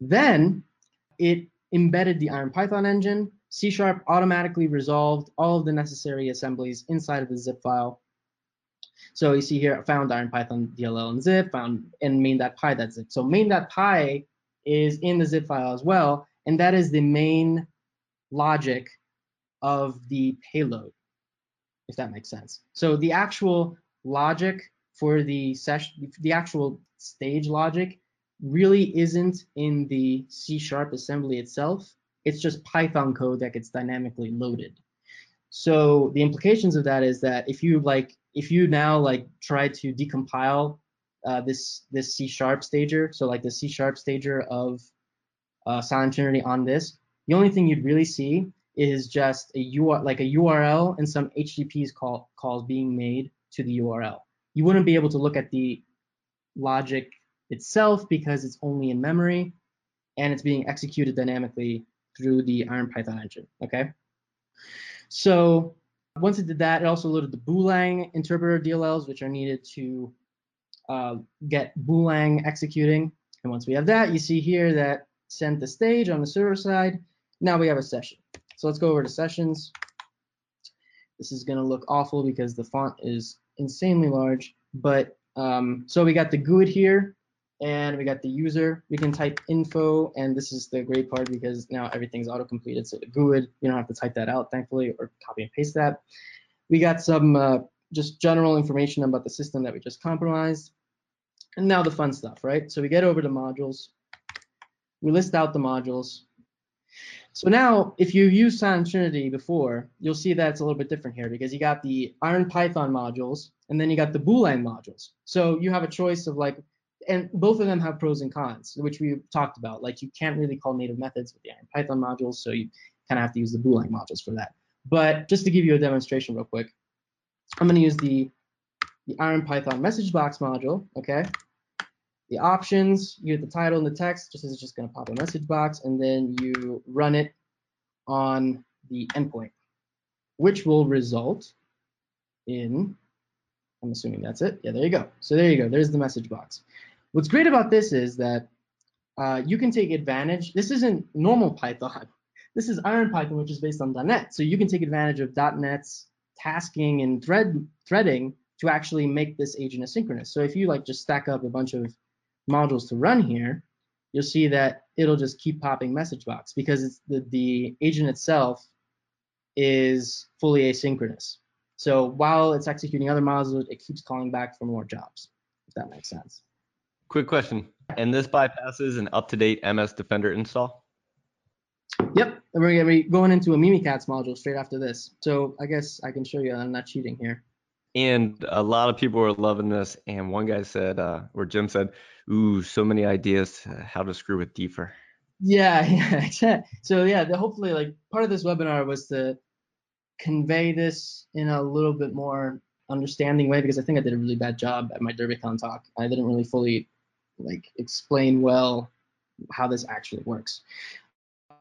Then it embedded the IronPython engine. C Sharp automatically resolved all of the necessary assemblies inside of the zip file. So you see here, found IronPython DLL and zip, found and main.py.zip. So main.py is in the zip file as well, and that is the main logic of the payload, if that makes sense. So the actual logic for the session, the actual stage logic really isn't in the C sharp assembly itself. It's just Python code that gets dynamically loaded. So the implications of that is that if you like, if you now like try to decompile uh, this this C sharp stager, so like the C sharp stager of uh, Silent Trinity on this, the only thing you'd really see is just a URL, like a URL and some HTTPs call, calls being made to the URL. You wouldn't be able to look at the logic itself because it's only in memory and it's being executed dynamically through the IronPython engine, okay? So once it did that, it also loaded the Booleang interpreter DLLs, which are needed to uh, get Booleang executing. And once we have that, you see here that sent the stage on the server side. Now we have a session. So let's go over to sessions. This is gonna look awful because the font is insanely large, but um, so we got the GUID here and we got the user. We can type info, and this is the great part because now everything's auto-completed. So GUID, you don't have to type that out, thankfully, or copy and paste that. We got some uh, just general information about the system that we just compromised. And now the fun stuff, right? So we get over to modules. We list out the modules. So now, if you used Silent Trinity before, you'll see that it's a little bit different here because you got the Iron Python modules, and then you got the Boolean modules. So you have a choice of like, and both of them have pros and cons, which we talked about. Like you can't really call native methods with the Iron Python modules, so you kind of have to use the Boolean modules for that. But just to give you a demonstration real quick, I'm going to use the, the Iron Python message box module, okay? the options, you get the title and the text, just as it's just going to pop a message box, and then you run it on the endpoint, which will result in, I'm assuming that's it. Yeah, there you go. So there you go. There's the message box. What's great about this is that uh, you can take advantage. This isn't normal Python. <laughs> This is Iron Python, which is based on .NET. So you can take advantage of .NET's tasking and thread threading to actually make this agent asynchronous. So if you like just stack up a bunch of modules to run here, you'll see that it'll just keep popping message box because it's the, the agent itself is fully asynchronous. So while it's executing other modules, it keeps calling back for more jobs, if that makes sense. Quick question. And this bypasses an up-to-date MS Defender install? Yep, and we're gonna be going into a Mimikatz module straight after this. So I guess I can show you I'm not cheating here. And a lot of people were loving this. And one guy said, uh, or Jim said, ooh, so many ideas how to screw with Defer. Yeah, <laughs> yeah. so yeah, the, hopefully like part of this webinar was to convey this in a little bit more understanding way because I think I did a really bad job at my DerbyCon talk. I didn't really fully like explain well how this actually works.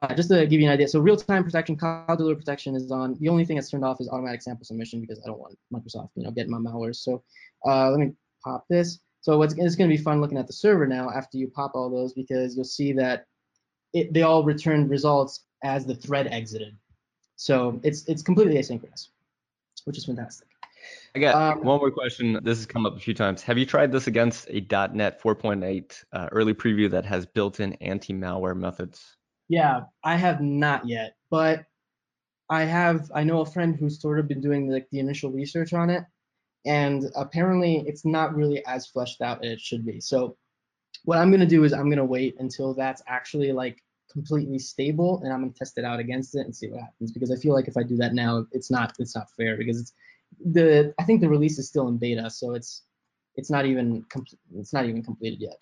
Uh, just to give you an idea, so real-time protection, cloud delivery protection is on. The only thing that's turned off is automatic sample submission because I don't want Microsoft, you know, getting my malware. So uh, let me pop this. So it's, it's going to be fun looking at the server now after you pop all those because you'll see that it, they all returned results as the thread exited. So it's it's completely asynchronous, which is fantastic. I got Um, one more question. This has come up a few times. Have you tried this against a .NET 4.8 uh, early preview that has built-in anti-malware methods? Yeah, I have not yet, but I have. I know a friend who's sort of been doing like the initial research on it, and apparently it's not really as fleshed out as it should be. So what I'm gonna do is I'm gonna wait until that's actually like completely stable, and I'm gonna test it out against it and see what happens. Because I feel like if I do that now, it's not it's not fair because it's the I think the release is still in beta, so it's it's not even it's not even completed yet.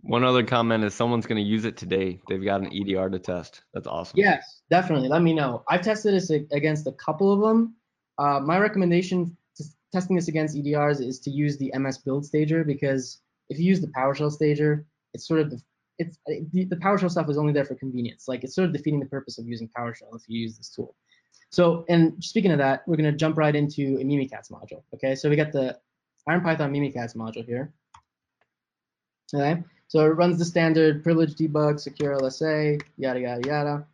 One other comment is someone's going to use it today. They've got an EDR to test. That's awesome. Yes, definitely. Let me know. I've tested this against a couple of them. Uh, my recommendation to testing this against EDRs is to use the MS Build Stager because if you use the PowerShell Stager, it's sort of the it's the, the PowerShell stuff is only there for convenience. Like it's sort of defeating the purpose of using PowerShell if you use this tool. So, and speaking of that, we're gonna jump right into a Mimikatz module. Okay, so we got the IronPython Mimikatz module here. Okay, so it runs the standard privilege debug, secure LSA, yada yada yada.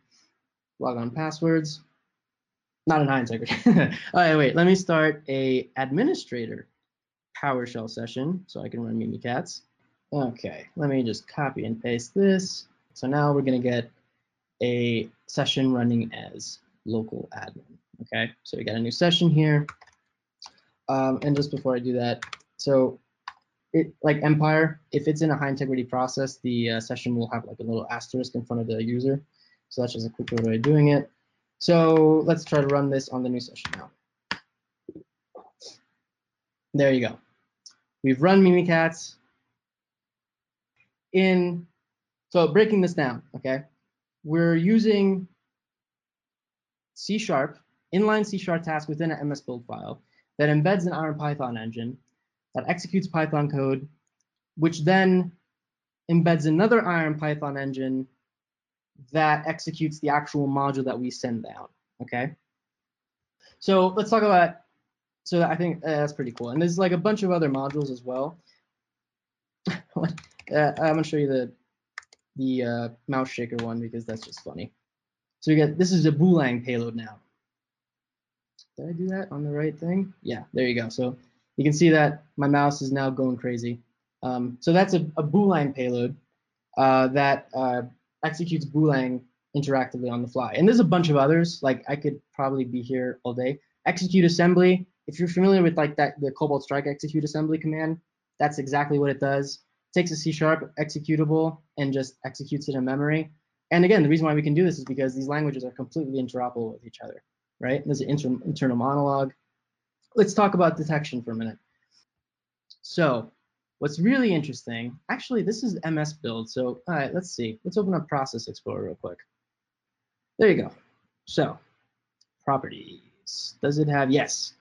Log on passwords. Not in high integrity. <laughs> All right, wait. Let me start a administrator PowerShell session so I can run Mimikatz. Okay, let me just copy and paste this. So now we're gonna get a session running as local admin. Okay, so we got a new session here. Um, and just before I do that, so it like Empire, if it's in a high integrity process, the uh, session will have like a little asterisk in front of the user. So that's just a quick way of doing it. So let's try to run this on the new session now. There you go. We've run Mimikatz in, so breaking this down, okay? We're using C Sharp, inline C Sharp task within an MS build file that embeds an Iron Python engine that executes Python code, which then embeds another Iron Python engine that executes the actual module that we send down. Okay. So let's talk about. So I think uh, that's pretty cool, and there's like a bunch of other modules as well. <laughs> uh, I'm gonna show you the the uh, mouse shaker one because that's just funny. So we get this is a Booleang payload now. Did I do that on the right thing? Yeah, there you go. So you can see that my mouse is now going crazy. Um, so that's a, a Booleang payload uh, that uh, executes Booleang interactively on the fly. And there's a bunch of others. Like I could probably be here all day. Execute assembly. If you're familiar with like that, the Cobalt Strike execute assembly command, that's exactly what it does. takes a C sharp executable and just executes it in memory. And again, the reason why we can do this is because these languages are completely interoperable with each other, right? There's an inter internal monologue. Let's talk about detection for a minute. So what's really interesting, actually, this is MS build. So all right, let's see. Let's open up Process Explorer real quick. There you go. So properties. Does it have yes?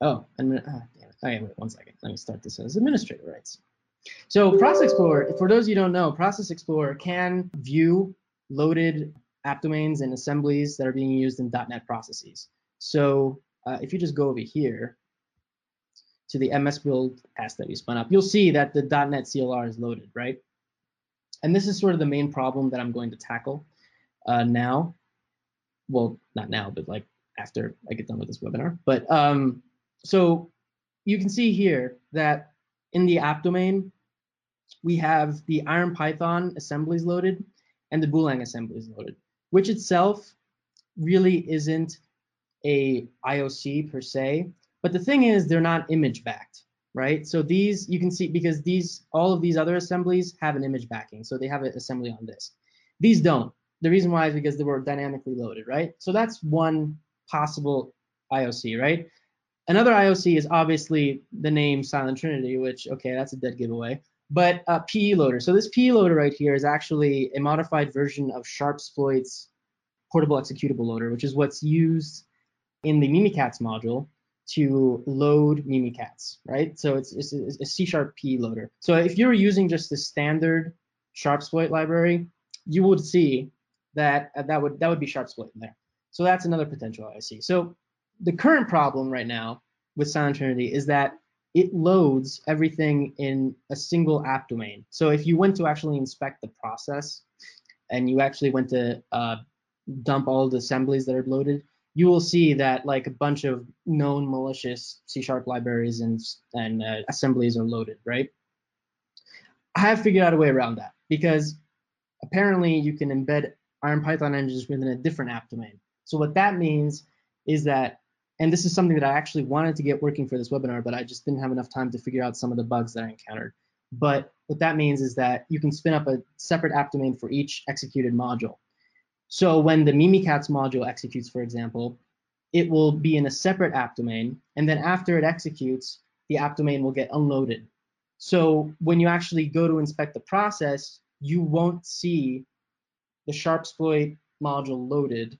Oh, and oh, damn it. Okay, wait one second. Let me start this as administrator rights. So Process Explorer, for those you don't know, Process Explorer can view loaded app domains and assemblies that are being used in .NET processes. So uh, if you just go over here to the MS build task that we spun up, you'll see that the .NET CLR is loaded, right? And this is sort of the main problem that I'm going to tackle uh, now. Well, not now, but like after I get done with this webinar. But um, so you can see here that in the app domain, we have the IronPython assemblies loaded and the Boolean assembly is loaded, which itself really isn't a IOC per se. But the thing is, they're not image backed, right? So these you can see because these all of these other assemblies have an image backing, so they have an assembly on this. These don't. The reason why is because they were dynamically loaded, right? So that's one possible IOC, right? Another IOC is obviously the name Silent Trinity, which okay, that's a dead giveaway. But uh, PE loader. So this PE loader right here is actually a modified version of Sharpsploit's portable executable loader, which is what's used in the Mimikatz module to load Mimikatz, right? So it's, it's, a C sharp P loader. So if you're using just the standard Sharpsploit library, you would see that uh, that would that would be Sharpsploit in there. So that's another potential I see. So the current problem right now with Silent Trinity is that it loads everything in a single app domain. So if you went to actually inspect the process and you actually went to uh, dump all the assemblies that are loaded, you will see that like a bunch of known malicious C sharp libraries and and uh, assemblies are loaded, right? I have figured out a way around that because apparently you can embed Iron Python engines within a different app domain. So what that means is that, and this is something that I actually wanted to get working for this webinar, but I just didn't have enough time to figure out some of the bugs that I encountered. But what that means is that you can spin up a separate app domain for each executed module. So when the Mimikatz module executes, for example, it will be in a separate app domain, and then after it executes, the app domain will get unloaded. So when you actually go to inspect the process, you won't see the Sharpsploit module loaded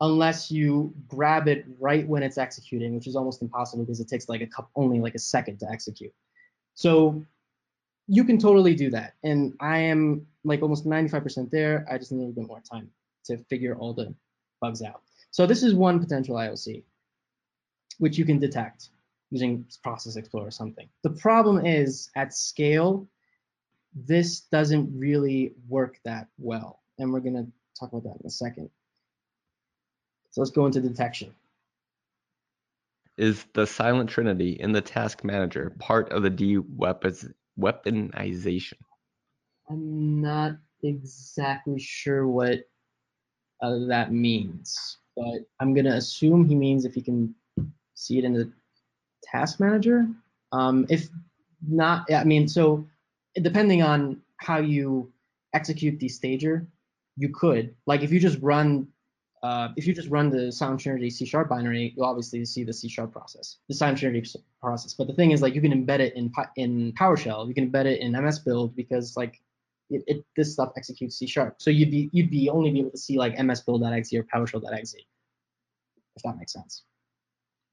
unless you grab it right when it's executing, which is almost impossible because it takes like a couple, only like a second to execute. So you can totally do that. And I am like almost 95% there. I just need a little bit more time to figure all the bugs out. So this is one potential IOC, which you can detect using Process Explorer or something. The problem is at scale, this doesn't really work that well. And we're gonna talk about that in a second. So let's go into detection. Is the silent trinity in the task manager part of the de-weaponization? I'm not exactly sure what uh, that means, but I'm gonna assume he means if he can see it in the task manager. Um, if not, I mean, so depending on how you execute the stager, you could like if you just run uh, if you just run the sound Trinity C sharp binary, you'll obviously see the C sharp process, the sound Trinity process. But the thing is, like, you can embed it in in PowerShell, you can embed it in MS Build because like it, it this stuff executes C sharp. So you'd be you'd be only be able to see like MS Build.exe or PowerShell.exe, if that makes sense.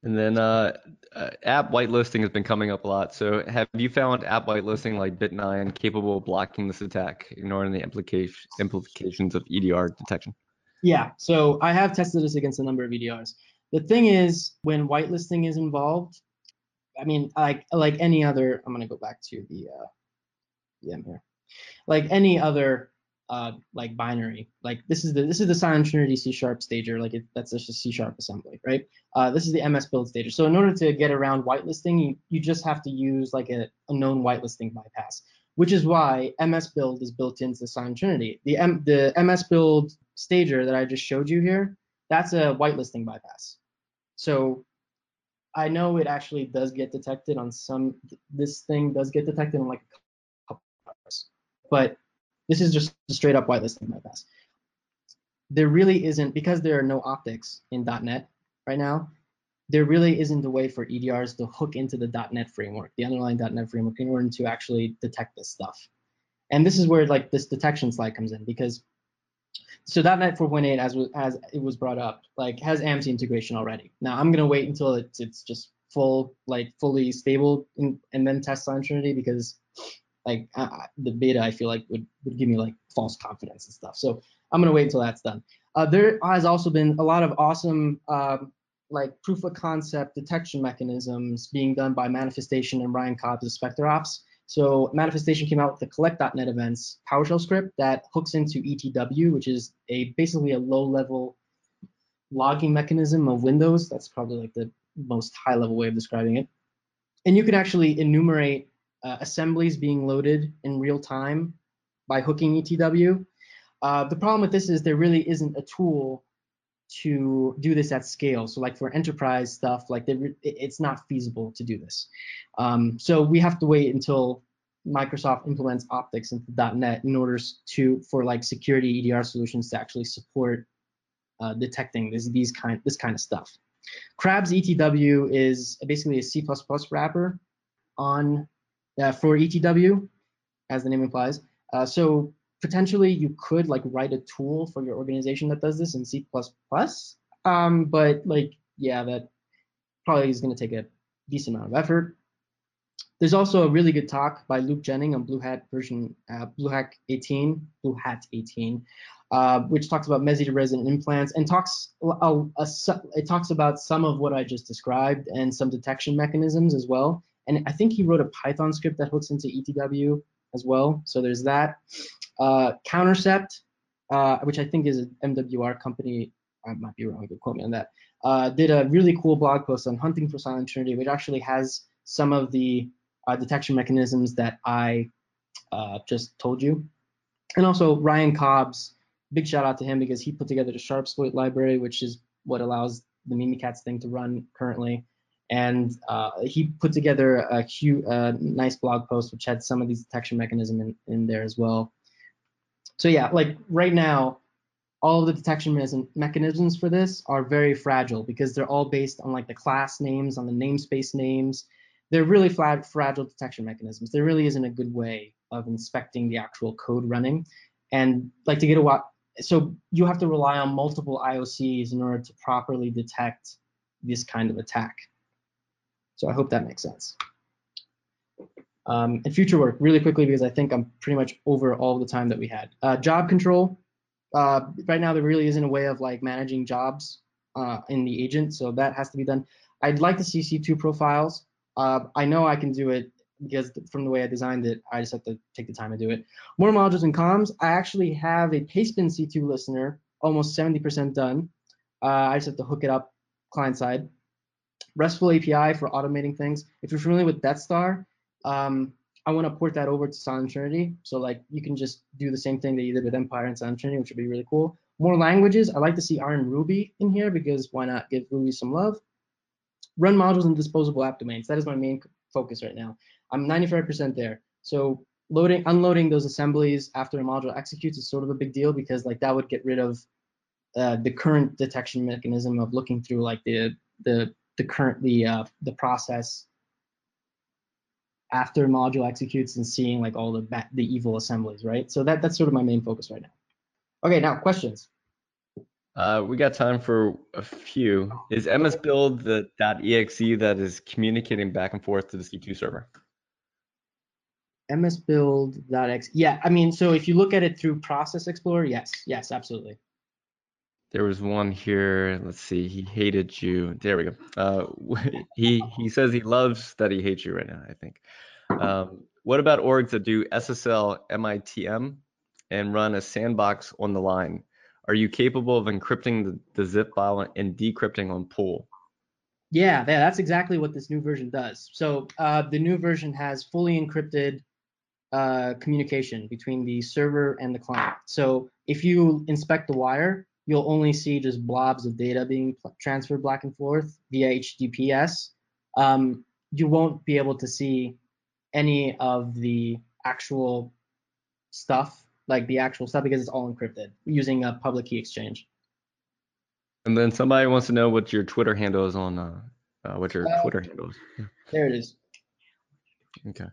And then uh, uh, app whitelisting has been coming up a lot. So have you found app whitelisting like Bit9 capable of blocking this attack, ignoring the implication, implications of EDR detection? Yeah, so I have tested this against a number of EDRs. The thing is, when whitelisting is involved, I mean, like like any other, I'm gonna go back to the uh, yeah here, like any other uh, like binary. Like this is the this is the Silent Trinity C sharp stager. Like it, that's just a C sharp assembly, right? Uh, this is the MS build stager. So in order to get around whitelisting, you, you just have to use like a, a known whitelisting bypass, which is why MS build is built into Silent Trinity. The M, the MS build stager that I just showed you here, that's a whitelisting bypass. So I know it actually does get detected on some. This thing does get detected on like a couple hours, but this is just a straight up whitelisting bypass. There really isn't, because there are no optics in .NET right now, there really isn't a way for EDRs to hook into the .NET framework, the underlying .NET framework, in order to actually detect this stuff. And this is where like this detection slide comes in because so .NET 4.8, as as it was brought up, like has AMSI integration already. Now I'm gonna wait until it's it's just full like fully stable in, and then test on Trinity because like uh, the beta I feel like would, would give me like false confidence and stuff. So I'm gonna wait until that's done. Uh, there has also been a lot of awesome um, like proof of concept detection mechanisms being done by Manifestation and Ryan Cobb's SpecterOps. So Manifestation came out with the collect.NET events PowerShell script that hooks into ETW, which is a basically a low-level logging mechanism of Windows. That's probably like the most high-level way of describing it. And you can actually enumerate uh, assemblies being loaded in real time by hooking ETW. Uh, the problem with this is there really isn't a tool to do this at scale. So like for enterprise stuff, like it's not feasible to do this. Um, so we have to wait until Microsoft implements optics into .NET in order to for like security EDR solutions to actually support uh, detecting this these kind this kind of stuff. CRABS ETW is basically a C++ wrapper on uh, for ETW, as the name implies. Uh, so potentially you could like write a tool for your organization that does this in C++. Um, but like, yeah, that probably is going to take a decent amount of effort. There's also a really good talk by Luke Jennings on Blue Hat version, uh, Blue Hat 18, Blue Hat 18, uh, which talks about Mezi-to-resident implants and talks a, a, a, it talks about some of what I just described and some detection mechanisms as well. And I think he wrote a Python script that hooks into ETW as well. So there's that. Uh, Countercept, uh, which I think is an MWR company I might be wrong, but quote me on that. Uh, did a really cool blog post on hunting for Silent Trinity, which actually has some of the uh, detection mechanisms that I uh, just told you. And also Ryan Cobbs, big shout out to him because he put together the Sharpsploit library, which is what allows the Mimikatz thing to run currently. And uh, he put together a cute, uh, nice blog post which had some of these detection mechanism in, in there as well. So yeah, like right now, all of the detection mechanisms for this are very fragile because they're all based on like the class names, on the namespace names. They're really flat, fragile detection mechanisms. There really isn't a good way of inspecting the actual code running. And like to get a what, so you have to rely on multiple IOCs in order to properly detect this kind of attack. So I hope that makes sense. Um, and future work really quickly because I think I'm pretty much over all the time that we had. Uh, job control. Uh, right now, there really isn't a way of like managing jobs uh, in the agent, so that has to be done. I'd like to see C2 profiles. Uh, I know I can do it because from the way I designed it, I just have to take the time to do it. More modules and comms. I actually have a Pastebin C2 listener, almost 70% done. Uh, I just have to hook it up client side. RESTful API for automating things. If you're familiar with DeathStar, um, I want to port that over to Silent Trinity. So like you can just do the same thing that you did with Empire and Silent Trinity, which would be really cool. More languages. I like to see R and Ruby in here because why not give Ruby some love? Run modules and disposable app domains. That is my main focus right now. I'm 95% there. So loading, unloading those assemblies after a module executes is sort of a big deal because like that would get rid of uh, the current detection mechanism of looking through like the the the current the uh, the process after module executes and seeing like all the the evil assemblies, right? So that that's sort of my main focus right now. Okay, now questions. Uh, we got time for a few. Is MS build the .exe that is communicating back and forth to the C2 server? MS build .exe. Yeah, I mean, so if you look at it through Process Explorer, yes, yes, absolutely. There was one here. Let's see. He hated you. There we go. Uh, <laughs> he he says he loves that he hates you right now. I think. Um, what about orgs that do SSL MITM and run a sandbox on the line? Are you capable of encrypting the, the zip file and decrypting on pull? Yeah, that's exactly what this new version does. So uh, the new version has fully encrypted uh, communication between the server and the client. So if you inspect the wire, you'll only see just blobs of data being transferred back and forth via HTTPS. Um, you won't be able to see any of the actual stuff, like the actual stuff, because it's all encrypted using a public key exchange. And then somebody wants to know what your Twitter handle is on. Uh, uh, what your uh, Twitter handle is. There it is. Okay.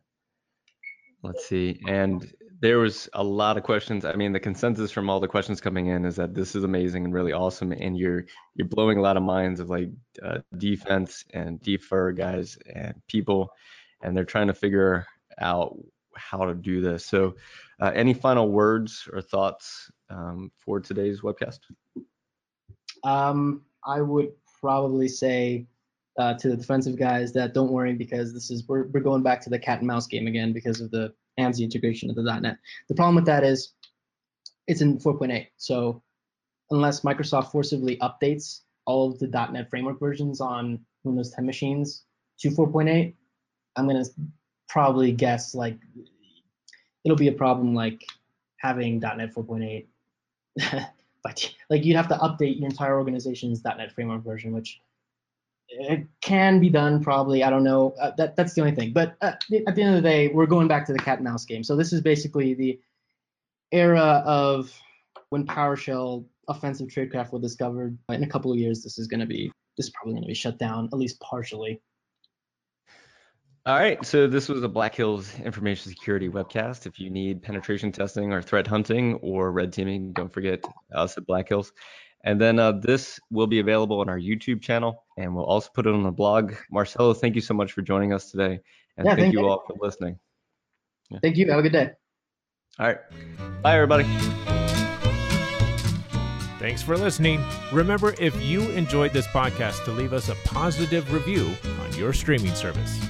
Let's see. And there was a lot of questions. I mean, the consensus from all the questions coming in is that this is amazing and really awesome, and you're you're blowing a lot of minds of like uh, defense and defer guys and people, and they're trying to figure out how to do this. So, uh, any final words or thoughts um, for today's webcast? Um, I would probably say uh, to the defensive guys that don't worry because this is we're, we're going back to the cat and mouse game again because of the ANSI integration of the .NET. The problem with that is it's in 4.8. So unless Microsoft forcibly updates all of the .NET framework versions on Windows 10 machines to 4.8, I'm gonna probably guess like it'll be a problem like having .NET 4.8. <laughs> but like you'd have to update your entire organization's .NET framework version, which it can be done probably. I don't know. Uh, that that's the only thing. But uh, at the end of the day, we're going back to the cat and mouse game. So this is basically the era of when PowerShell offensive tradecraft was discovered. In a couple of years, this is going to be this is probably going to be shut down at least partially. All right, so this was a Black Hills Information Security webcast. If you need penetration testing or threat hunting or red teaming, don't forget us at Black Hills. And then uh, this will be available on our YouTube channel, and we'll also put it on the blog. Marcelo, thank you so much for joining us today, and yeah, thank, thank you, you all for listening. Yeah. Thank you. Have a good day. All right. Bye, everybody. Thanks for listening. Remember, if you enjoyed this podcast, to leave us a positive review on your streaming service.